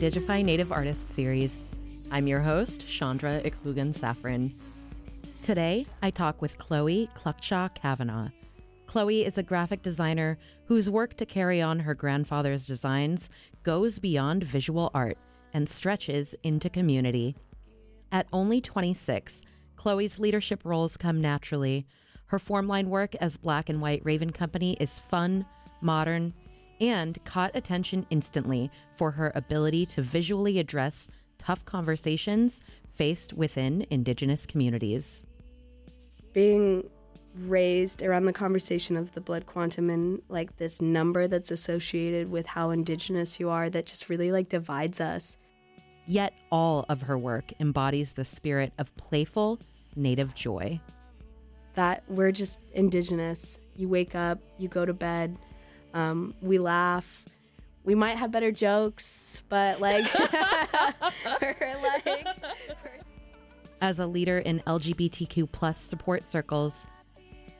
the Native Artists series. I'm your host, Chandra Iklugan Safran. Today, I talk with Chloe Cluckshaw Kavanagh. Chloey is a graphic designer whose work to carry on her grandfather's designs goes beyond visual art and stretches into community. At only 26, Chloey's leadership roles come naturally. Her formline work as Black and White Raven Company is fun, modern, and caught attention instantly for her ability to visually address tough conversations faced within Indigenous communities. Being raised around the conversation of the blood quantum and like this number that's associated with how Indigenous you are that just really like divides us. Yet all of her work embodies the spirit of playful Native joy. That we're just Indigenous. You wake up, you go to bed, um, we laugh. We might have better jokes, but like, we're like. As a leader in LGBTQ plus support circles,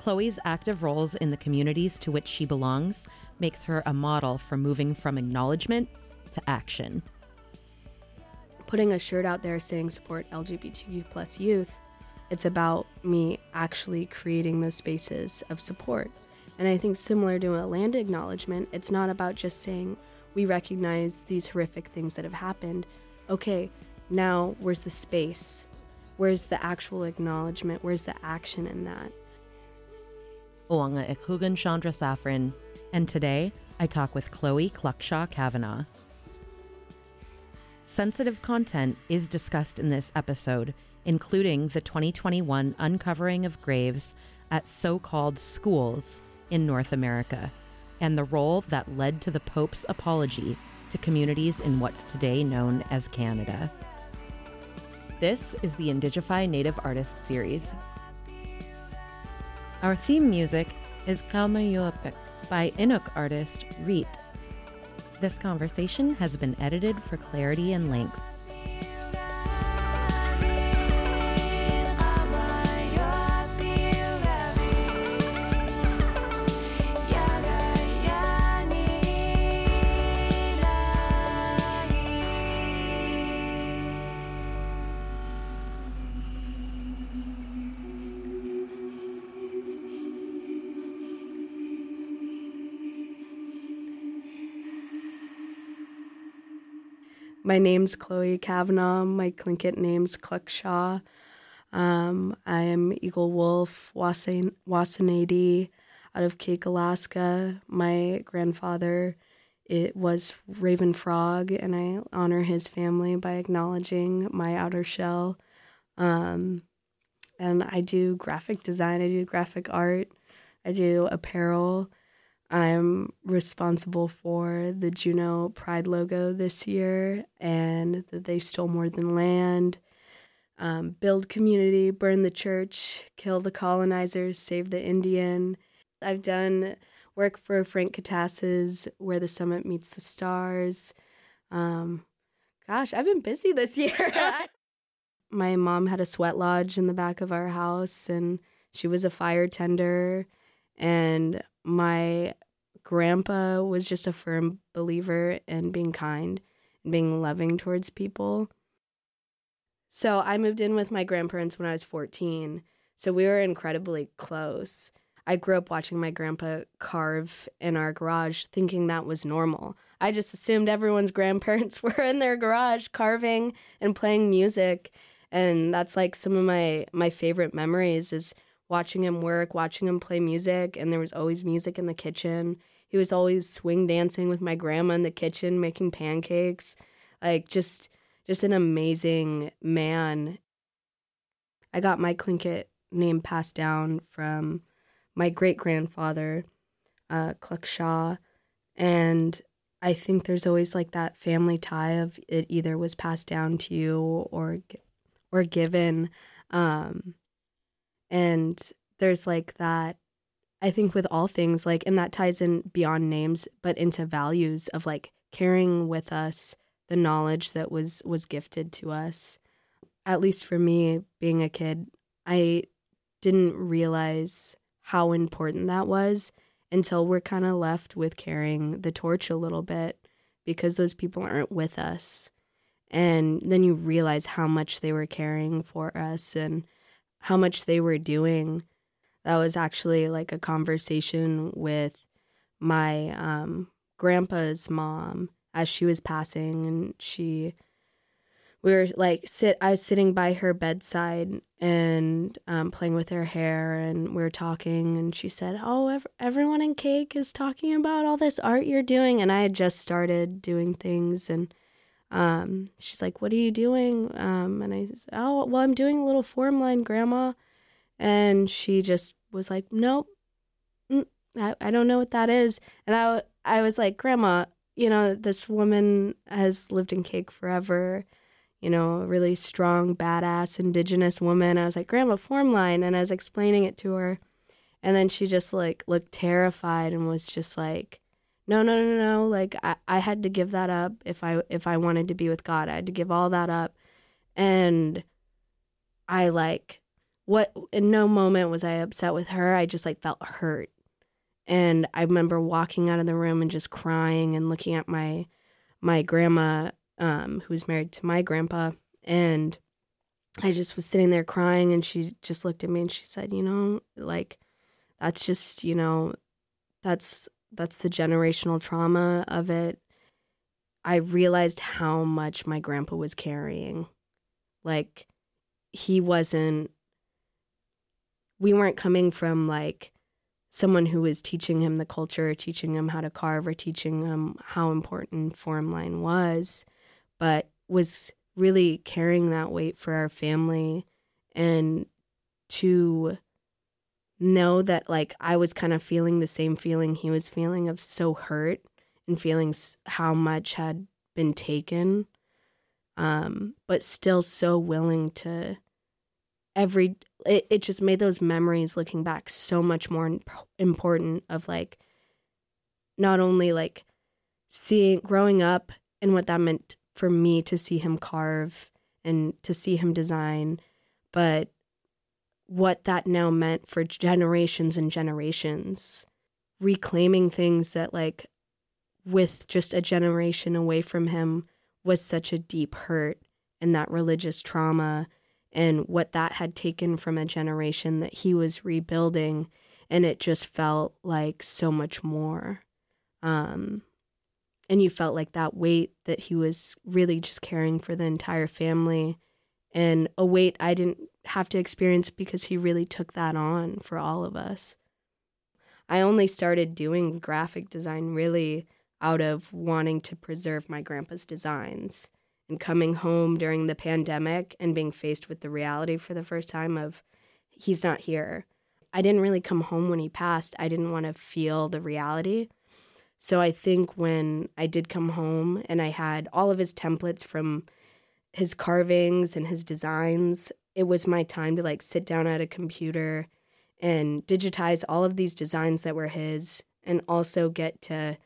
Chloey's active roles in the communities to which she belongs makes her a model for moving from acknowledgement to action. Putting a shirt out there saying support LGBTQ plus youth, it's about me actually creating those spaces of support. And I think similar to a land acknowledgement, it's not about just saying we recognize these horrific things that have happened. Okay, now where's the space? Where's the actual acknowledgement? Where's the action in that? Oanga Iklugan Chandra Safran, and today I talk with Chloey Tláakw Sháa Cavanaugh. Sensitive content is discussed in this episode, including the 2021 uncovering of graves at so called schools in North America and the role that led to the Pope's apology to communities in what's today known as Canada. This is the Indigify Native Artists series. Our theme music is Kalma Yuapik by Inuk artist Reet. This conversation has been edited for clarity and length. My name's Chloey Cavanaugh. My Tlingit name's Tláakw Sháa. Um, I am Eagle Wolf Wasan- Wasanadi out of Kake, Alaska. My grandfather it was Raven Frog, and I honor his family by acknowledging my outer shell. Um, and I do graphic design. I do graphic art. I do apparel. I'm responsible for the Juneau Pride logo this year and that they stole more than land. Um, build community, burn the church, kill the colonizers, save the Indian. I've done work for Frank Katasse's Where the Summit Meets the Stars. Um, gosh, I've been busy this year. My mom had a sweat lodge in the back of our house, and she was a fire tender. And my grandpa was just a firm believer in being kind and being loving towards people. So I moved in with my grandparents when I was 14. So we were incredibly close. I grew up watching my grandpa carve in our garage, thinking that was normal. I just assumed everyone's grandparents were in their garage carving and playing music. And that's like some of my, my favorite memories is watching him work, watching him play music, and there was always music in the kitchen. He was always swing dancing with my grandma in the kitchen, making pancakes. Like just just an amazing man. I got my Tlingit name passed down from my great grandfather, uh, Tláakw Sháa, and I think there's always like that family tie of it either was passed down to you or or given. Um, and there's like that, I think with all things, like, and that ties in beyond names, but into values of like carrying with us the knowledge that was was gifted to us. At least for me, being a kid, I didn't realize how important that was until we're kind of left with carrying the torch a little bit because those people aren't with us. And then you realize how much they were caring for us and how much they were doing. That was actually like a conversation with my um, grandpa's mom as she was passing, and she we were like sit i was sitting by her bedside and um, playing with her hair and we were talking and she said oh ev- everyone in Kake is talking about all this art you're doing and i had just started doing things and um, she's like what are you doing um, and i said oh well i'm doing a little form line grandma and she just was like nope mm, I, I don't know what that is and I, I was like grandma you know this woman has lived in Kake forever you know, a really strong, badass indigenous woman. I was like, Grandma, form line. And I was explaining it to her. And then she just like looked terrified and was just like, no, no, no, no. Like I, I had to give that up if I if I wanted to be with God. I had to give all that up. And I like what in no moment was I upset with her. I just like felt hurt. And I remember walking out of the room and just crying and looking at my my grandma um, who was married to my grandpa. And I just was sitting there crying, and she just looked at me and she said, You know, like, that's just, you know, that's that's the generational trauma of it. I realized how much my grandpa was carrying. Like, he wasn't, we weren't coming from like someone who was teaching him the culture, teaching him how to carve, or teaching him how important form line was but was really carrying that weight for our family and to know that like I was kind of feeling the same feeling he was feeling of so hurt and feeling how much had been taken um but still so willing to every it, it just made those memories looking back so much more important of like not only like seeing growing up and what that meant for me to see him carve and to see him design, but what that now meant for generations and generations, reclaiming things that, like, with just a generation away from him, was such a deep hurt and that religious trauma and what that had taken from a generation that he was rebuilding. And it just felt like so much more. Um, and you felt like that weight that he was really just carrying for the entire family and a weight I didn't have to experience because he really took that on for all of us. I only started doing graphic design really out of wanting to preserve my grandpa's designs and coming home during the pandemic and being faced with the reality for the first time of he's not here. I didn't really come home when he passed. I didn't want to feel the reality. So I think when I did come home and I had all of his templates from his carvings and his designs, it was my time to like sit down at a computer and digitize all of these designs that were his and also get to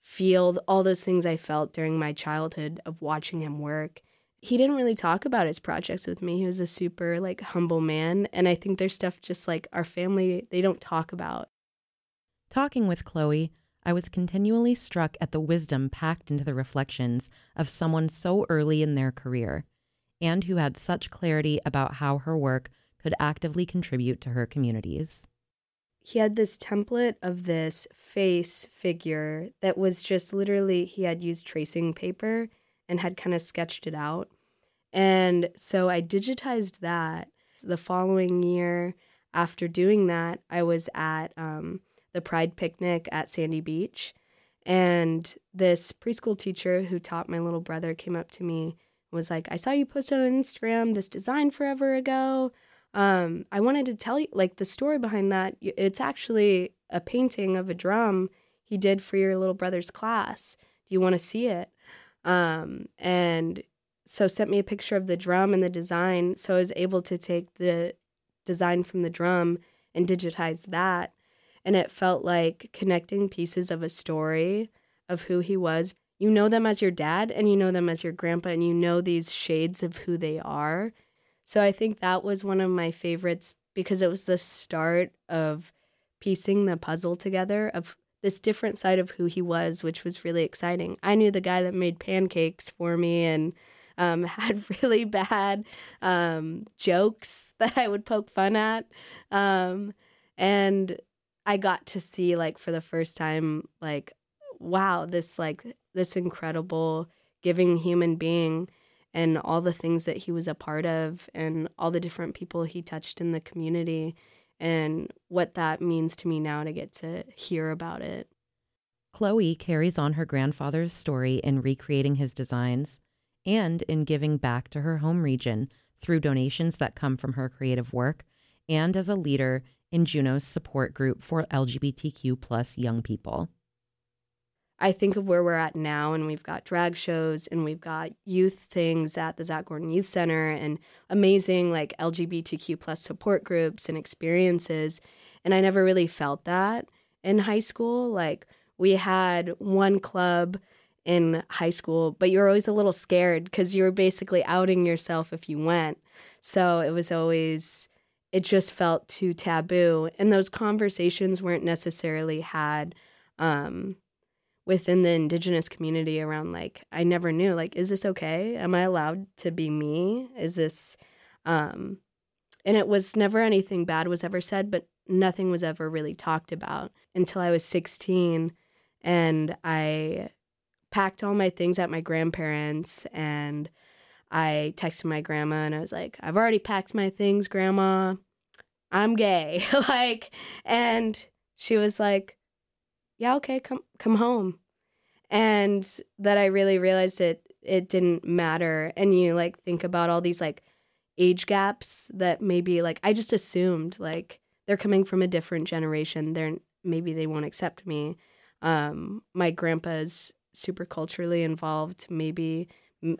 feel all those things I felt during my childhood of watching him work. He didn't really talk about his projects with me. He was a super like humble man and I think there's stuff just like our family they don't talk about. Talking with Chloey, I was continually struck at the wisdom packed into the reflections of someone so early in their career, and who had such clarity about how her work could actively contribute to her communities. He had this template of this face figure that was just literally, he had used tracing paper and had kind of sketched it out. And so I digitized that. The following year, after doing that, I was at um, the Pride picnic at Sandy Beach. And this preschool teacher who taught my little brother came up to me was like, I saw you posted on Instagram this design forever ago. Um, I wanted to tell you like the story behind that. It's actually a painting of a drum he did for your little brother's class. Do you want to see it? Um, and so sent me a picture of the drum and the design. So I was able to take the design from the drum and digitize that and it felt like connecting pieces of a story of who he was. You know them as your dad and you know them as your grandpa, and you know these shades of who they are. So I think that was one of my favorites because it was the start of piecing the puzzle together of this different side of who he was, which was really exciting. I knew the guy that made pancakes for me and um, had really bad um, jokes that I would poke fun at. Um, and I got to see, like, for the first time, like, wow, this, like, this incredible giving human being and all the things that he was a part of and all the different people he touched in the community and what that means to me now to get to hear about it. Chloey carries on her grandfather's story in recreating his designs and in giving back to her home region through donations that come from her creative work and as a leader in Juneau's support group for LGBTQ plus young people. I think of where we're at now, and we've got drag shows and we've got youth things at the Zach Gordon Youth Center and amazing like LGBTQ plus support groups and experiences. And I never really felt that in high school. Like we had one club in high school, but you're always a little scared because you were basically outing yourself if you went. So it was always, it just felt too taboo. And those conversations weren't necessarily had. Um, within the indigenous community around like I never knew like is this okay? Am I allowed to be me? Is this um and it was never anything bad was ever said, but nothing was ever really talked about until I was 16 and I packed all my things at my grandparents and I texted my grandma and I was like, I've already packed my things, grandma. I'm gay. like and she was like, yeah, okay, come come home. And that I really realized it it didn't matter. And you like think about all these like age gaps that maybe like I just assumed like they're coming from a different generation. They're maybe they won't accept me. Um, my grandpa's super culturally involved. Maybe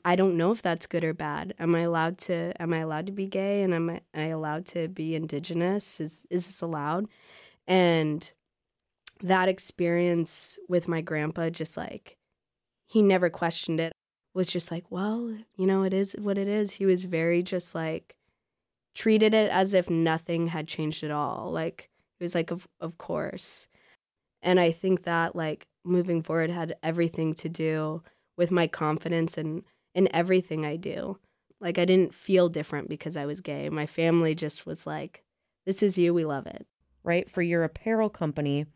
I don't know if that's good or bad. Am I allowed to? Am I allowed to be gay? And am I allowed to be indigenous? Is is this allowed? And that experience with my grandpa, just like he never questioned it, was just like, well, you know, it is what it is. He was very just like treated it as if nothing had changed at all. Like it was like, of of course. And I think that like moving forward had everything to do with my confidence and in everything I do. Like I didn't feel different because I was gay. My family just was like, this is you, we love it. Right? For your apparel company,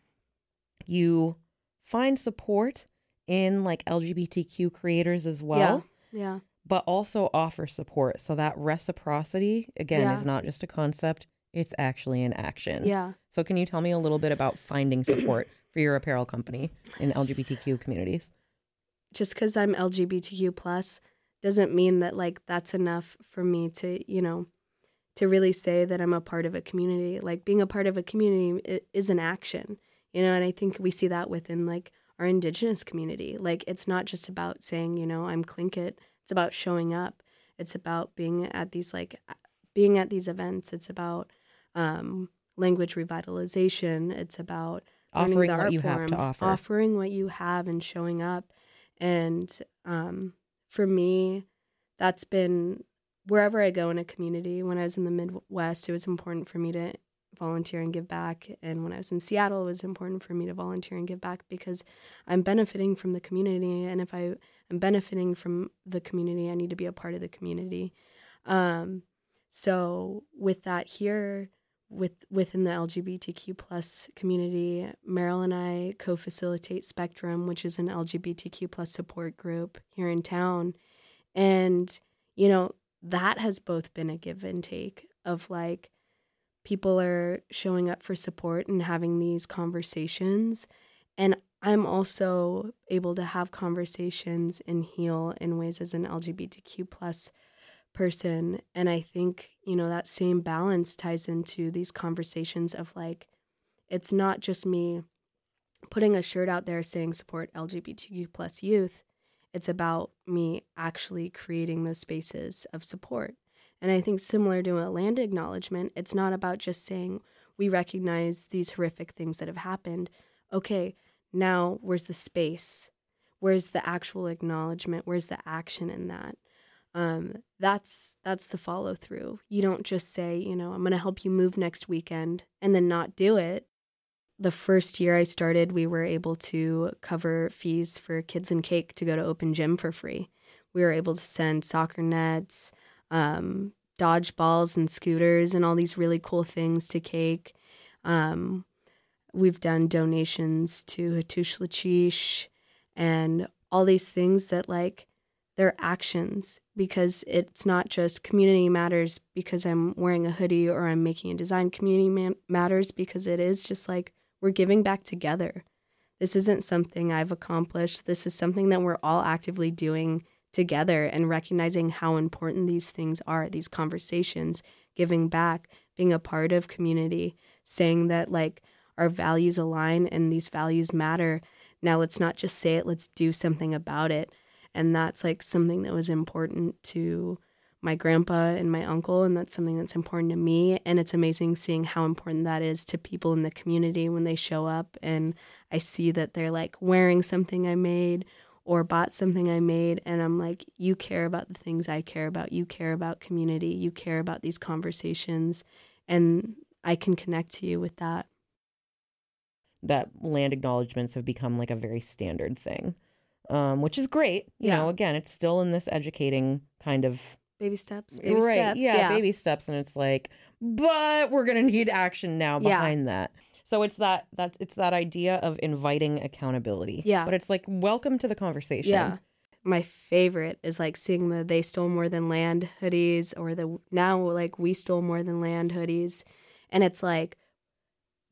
you find support in like LGBTQ creators as well. Yeah. Yeah. But also offer support. So that reciprocity, again, yeah. is not just a concept, it's actually an action. Yeah. So can you tell me a little bit about finding support for your apparel company in LGBTQ communities? Just because I'm LGBTQ plus doesn't mean that like that's enough for me to, you know, to really say that I'm a part of a community. Like being a part of a community is an action you know and i think we see that within like our indigenous community. Like it's not just about saying you know i'm Tlingit it's about showing up. It's about being at these like being at these events. It's about um, language revitalization. It's about offering what you form, have to offer. offering what you have and showing up. And um, for me that's been wherever i go in a community when i was in the midwest it was important for me to volunteer and give back. And when I was in Seattle, it was important for me to volunteer and give back because I'm benefiting from the community. And if I am benefiting from the community, I need to be a part of the community. Um, so with that here, with within the LGBTQ plus community, Meryl and I co-facilitate Spectrum, which is an LGBTQ plus support group here in town, and you know that has both been a give and take of like people are showing up for support and having these conversations. And I'm also able to have conversations and heal in ways as an LGBTQ plus person. And I think, you know, that same balance ties into these conversations of like, it's not just me putting a shirt out there saying support LGBTQ plus youth. It's about me actually creating those spaces of support and I think similar to a land acknowledgement, it's not about just saying we recognize these horrific things that have happened. Okay, now where's the space? Where's the actual acknowledgement? Where's the action in that? Um, that's that's the follow through. You don't just say, you know, I'm going to help you move next weekend and then not do it. the first year I started, we were able to cover fees for kids and Kake to go to open gym for free. We were able to send soccer nets, um, dodgeballs, and scooters, and all these really cool things to Kake. Um, we've done donations to Hattush Lachish and all these things that like they're actions because it's not just community matters because I'm wearing a hoodie or I'm making a design community matters because it is just like we're giving back together. This isn't something I've accomplished. This is something that we're all actively doing together and recognizing how important these things are, these conversations, giving back, being a part of community, saying that like our values align and these values matter. Now let's not just say it, let's do something about it. And that's like something that was important to my grandpa and my uncle, and that's something that's important to me. And it's amazing seeing how important that is to people in the community when they show up and I see that they're like wearing something I made or bought something I made, and I'm like, you care about the things I care about. You care about community. You care about these conversations, and I can connect to you with that. That land acknowledgments have become like a very standard thing, um, which is great. You Yeah. know, again, it's still in this educating kind of Baby steps. Baby right, steps. yeah, baby steps, and it's like, but we're gonna need action now Yeah. behind that. So it's that that's it's that idea of inviting accountability. Yeah. but it's like welcome to the conversation. Yeah. My favorite is like seeing the they stole more than land hoodies or the now like we stole more than land hoodies. And it's like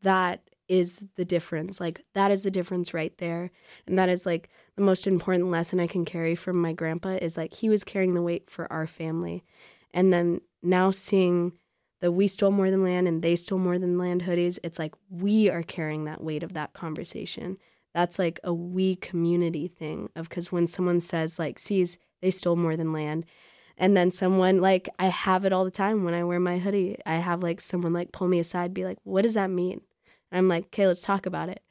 that is the difference. Like that is the difference right there. And that is like the most important lesson I can carry from my grandpa is like he was carrying the weight for our family. And then now seeing the we stole more than land and they stole more than land hoodies, it's like we are carrying that weight of that conversation. That's like a we community thing of because when someone says like sees they stole more than land and then someone like i have it all the time when i wear my hoodie. I have like someone like pull me aside be like what does that mean? And i'm like okay let's talk about it.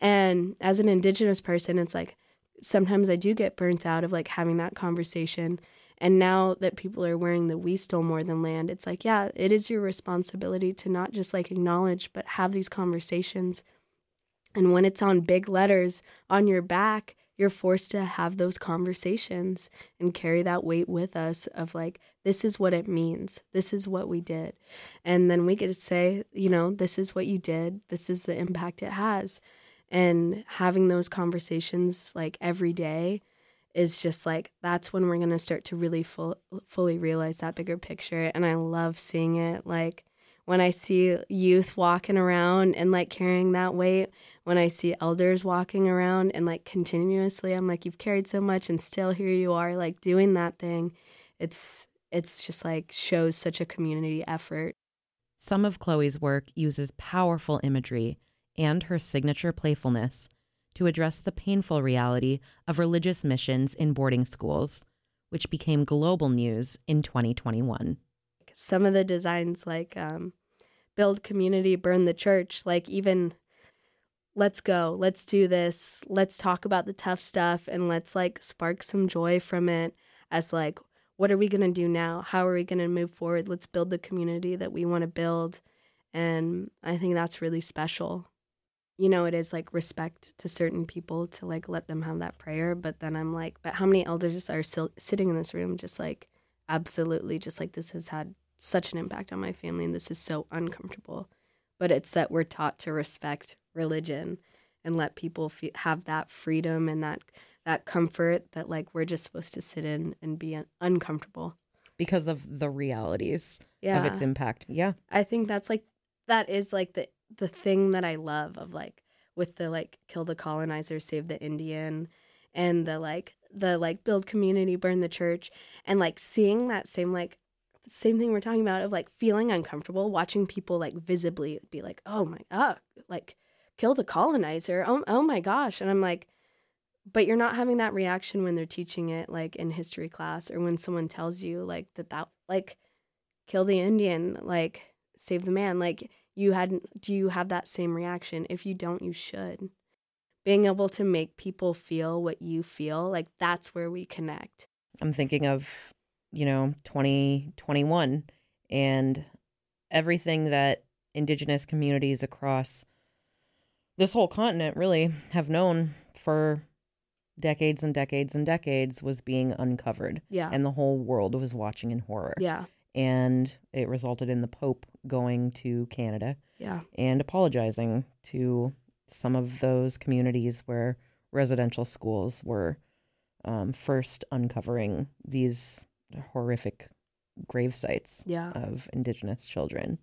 And as an indigenous person it's like sometimes i do get burnt out of like having that conversation and now that people are wearing the we stole more than land it's like yeah it is your responsibility to not just like acknowledge but have these conversations and when it's on big letters on your back, you're forced to have those conversations and carry that weight with us of like, this is what it means. This is what we did. And then we get to say, you know, this is what you did. This is the impact it has. And having those conversations like every day is just like, that's when we're going to start to really full, fully realize that bigger picture. And I love seeing it like, when I see youth walking around and like carrying that weight, when I see elders walking around and like continuously, I'm like, you've carried so much and still here you are, like doing that thing. It's it's just like shows such a community effort. Some of Chloey's work uses powerful imagery and her signature playfulness to address the painful reality of religious missions in boarding schools, which became global news in 2021. Some of the designs like um, build community, burn the church, like even let's go, let's do this, let's talk about the tough stuff and let's like spark some joy from it as like what are we going to do now? How are we going to move forward? Let's build the community that we want to build. And I think that's really special. You know, it is like respect to certain people to like let them have that prayer. But then I'm like, but how many elders are still sitting in this room just like, absolutely, just like this has had such an impact on my family and this is so uncomfortable. But it's that we're taught to respect religion and let people fe- have that freedom and that that comfort that like we're just supposed to sit in and be un- uncomfortable because of the realities yeah of its impact. Yeah. i think that's like that is like the the thing that i love of like with the like kill the colonizer save the indian and the like the like build community burn the church and like seeing that same like same thing we're talking about of like feeling uncomfortable watching people like visibly be like oh my god like kill the colonizer oh, oh my gosh and i'm like but you're not having that reaction when they're teaching it like in history class or when someone tells you like that that like kill the indian like save the man like you hadn't do you have that same reaction if you don't you should being able to make people feel what you feel like that's where we connect I'm thinking of, you know, 2021 and everything that indigenous communities across this whole continent really have known for decades and decades and decades was being uncovered. Yeah. And the whole world was watching in horror. yeah. And it resulted in the Pope going to Canada Yeah. and apologizing to some of those communities where residential schools were um, first uncovering these horrific grave sites Yeah. of Indigenous children.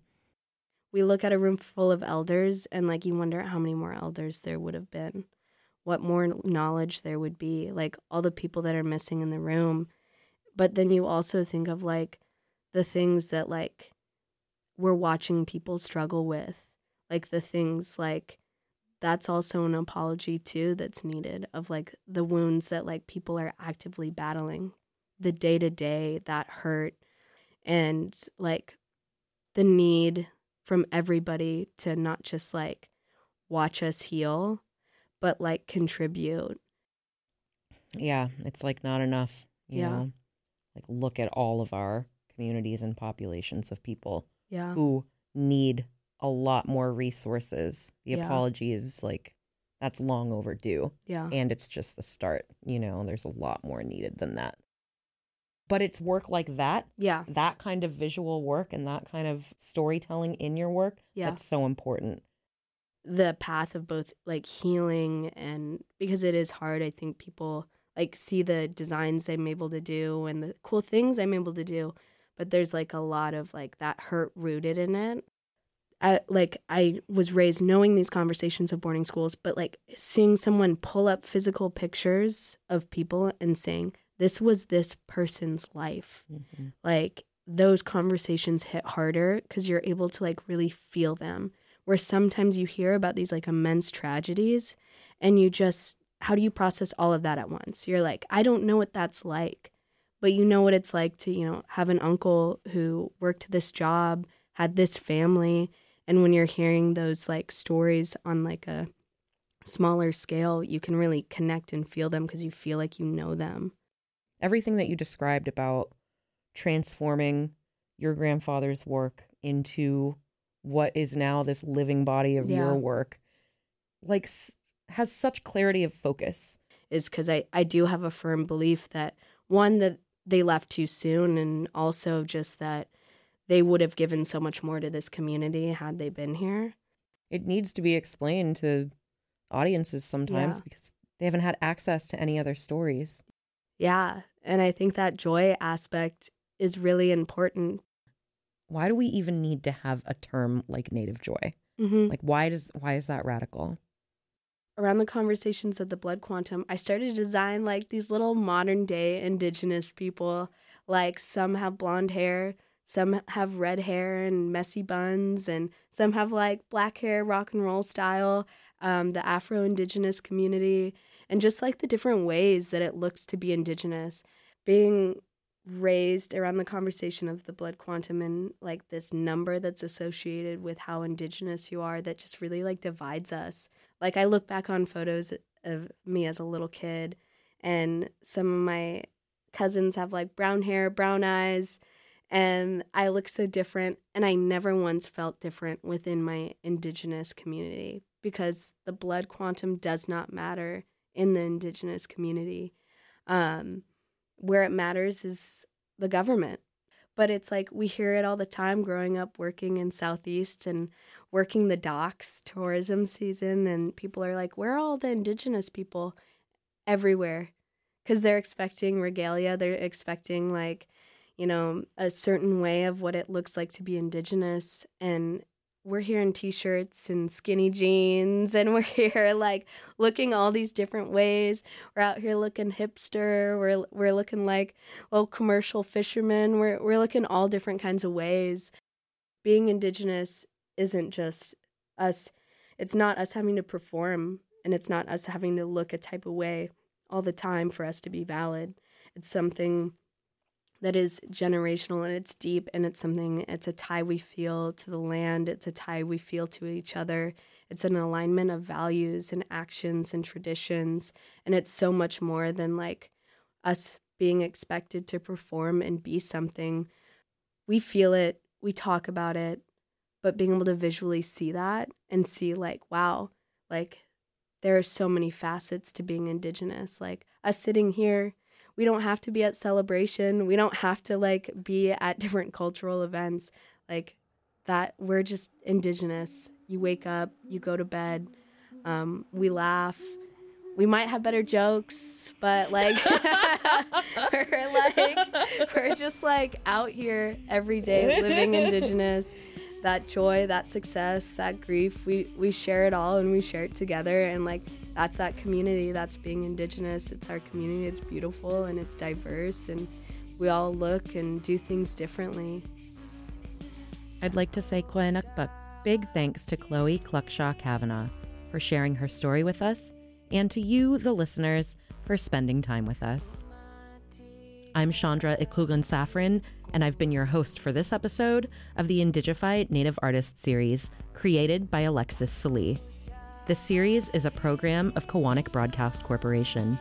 we look at a room full of elders and like you wonder how many more elders there would have been what more knowledge there would be like all the people that are missing in the room but then you also think of like the things that like we're watching people struggle with like the things like that's also an apology too that's needed of like the wounds that like people are actively battling the day to day that hurt and like the need from everybody to not just like watch us heal, but like contribute. Yeah, it's like not enough, you Yeah. know. Like look at all of our communities and populations of people Yeah. who need a lot more resources. The Yeah. apology is like that's long overdue. Yeah. and it's just the start. You know, there's a lot more needed than that. But it's work like that, Yeah. that kind of visual work and that kind of storytelling in your work Yeah. that's so important. The path of both like healing and because it is hard, I think people like see the designs I'm able to do and the cool things I'm able to do, but there's like a lot of like that hurt rooted in it. I, like I was raised knowing these conversations of boarding schools, but like seeing someone pull up physical pictures of people and saying, "This was this person's life." Mhm. Like those conversations hit harder because you're able to like really feel them. Where sometimes you hear about these like immense tragedies, and you just how do you process all of that at once? You're like, I don't know what that's like, but you know what it's like to you know have an uncle who worked this job, had this family and when you're hearing those like stories on like a smaller scale you can really connect and feel them because you feel like you know them Everything that you described about transforming your grandfather's work into what is now this living body of Yeah. your work, like s- has such clarity of focus. is because I, I do have a firm belief that one that they left too soon and also just that they would have given so much more to this community had they been here It needs to be explained to audiences sometimes Yeah. because they haven't had access to any other stories. yeah and i think that joy aspect is really important Why do we even need to have a term like native joy? mm-hmm. Like why does why is that radical? Around the conversations of the blood quantum, I started to design like these little modern day indigenous people. Like some have blonde hair, some have red hair and messy buns, and some have like black hair, rock and roll style, um, the Afro indigenous community, and just like the different ways that it looks to be indigenous. Being raised around the conversation of the blood quantum and like this number that's associated with how indigenous you are that just really like divides us. Like I look back on photos of me as a little kid and some of my cousins have like brown hair, brown eyes, and I look so different and I never once felt different within my indigenous community because the blood quantum does not matter in the indigenous community. Um, where it matters is the government. But it's like we hear it all the time growing up working in Southeast and working the docks tourism season. And people are like, where are all the indigenous people? Everywhere. Because they're expecting regalia. They're expecting, like, you know, a certain way of what it looks like to be indigenous. And we're here in t-shirts and skinny jeans and we're here like looking all these different ways. We're out here looking hipster. We're we're looking like little commercial fishermen. We're we're looking all different kinds of ways. Being indigenous isn't just us. It's not us having to perform and it's not us having to look a type of way all the time for us to be valid. It's something that is generational and it's deep and it's something it's a tie we feel to the land it's a tie we feel to each other it's an alignment of values and actions and traditions and it's so much more than like us being expected to perform and be something we feel it we talk about it but being able to visually see that and see like wow like there are so many facets to being indigenous. Like us sitting here, we don't have to be at celebration. We don't have to like be at different cultural events. Like that we're just indigenous. You wake up, you go to bed, um, we laugh. We might have better jokes, but like we're like we're just like out here every day living indigenous. That joy, that success, that grief, we we share it all and we share it together and like that's that community that's being indigenous. It's our community. It's beautiful and it's diverse and we all look and do things differently. I'd like to say Koenakbuk. Big thanks to Chloey Tláakw Sháa Cavanaugh for sharing her story with us, and to you, the listeners, for spending time with us. I'm Chandra Iklugan Safran, and I've been your host for this episode of the Indigify Native Artist series, created by Alexis Salee. The series is a program of Koahnic Broadcast Corporation.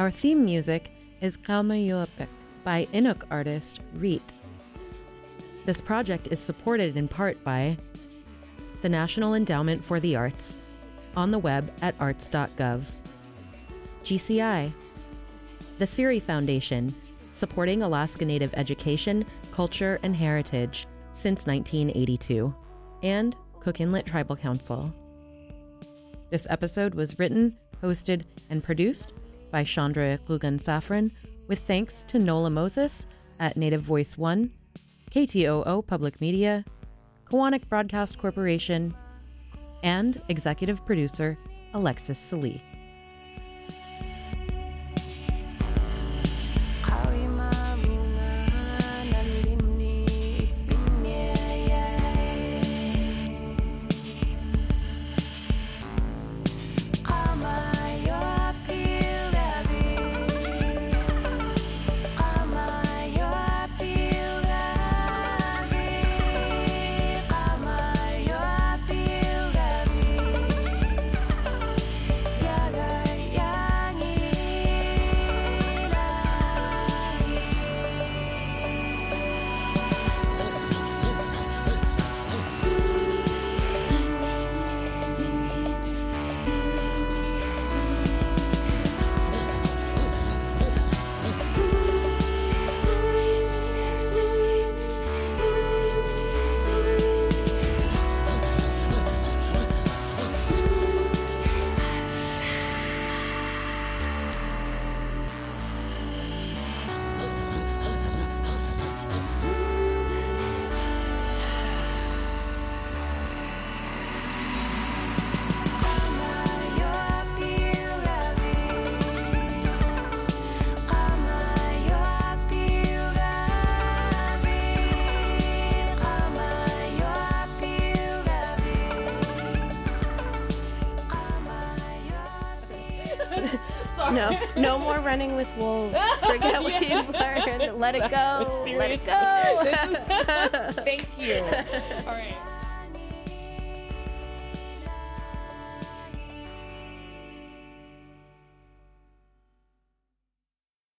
Our theme music is Kalmayuapik by Inuk artist Reet. This project is supported in part by the National Endowment for the Arts, on the web at arts.gov, GCI, the CIRI Foundation, supporting Alaska Native education, culture, and heritage since 1982, and Cook Inlet Tribal Council. This episode was written, hosted, and produced by Chandra Iklugan Safran, with thanks to Nola Moses at Native Voice One, KTOO Public Media, Koahnic Broadcast Corporation, and executive producer Alexis Salee. Running with wolves. Forget what Yeah. you've learned. Let it go. Let it go. Is- Thank you.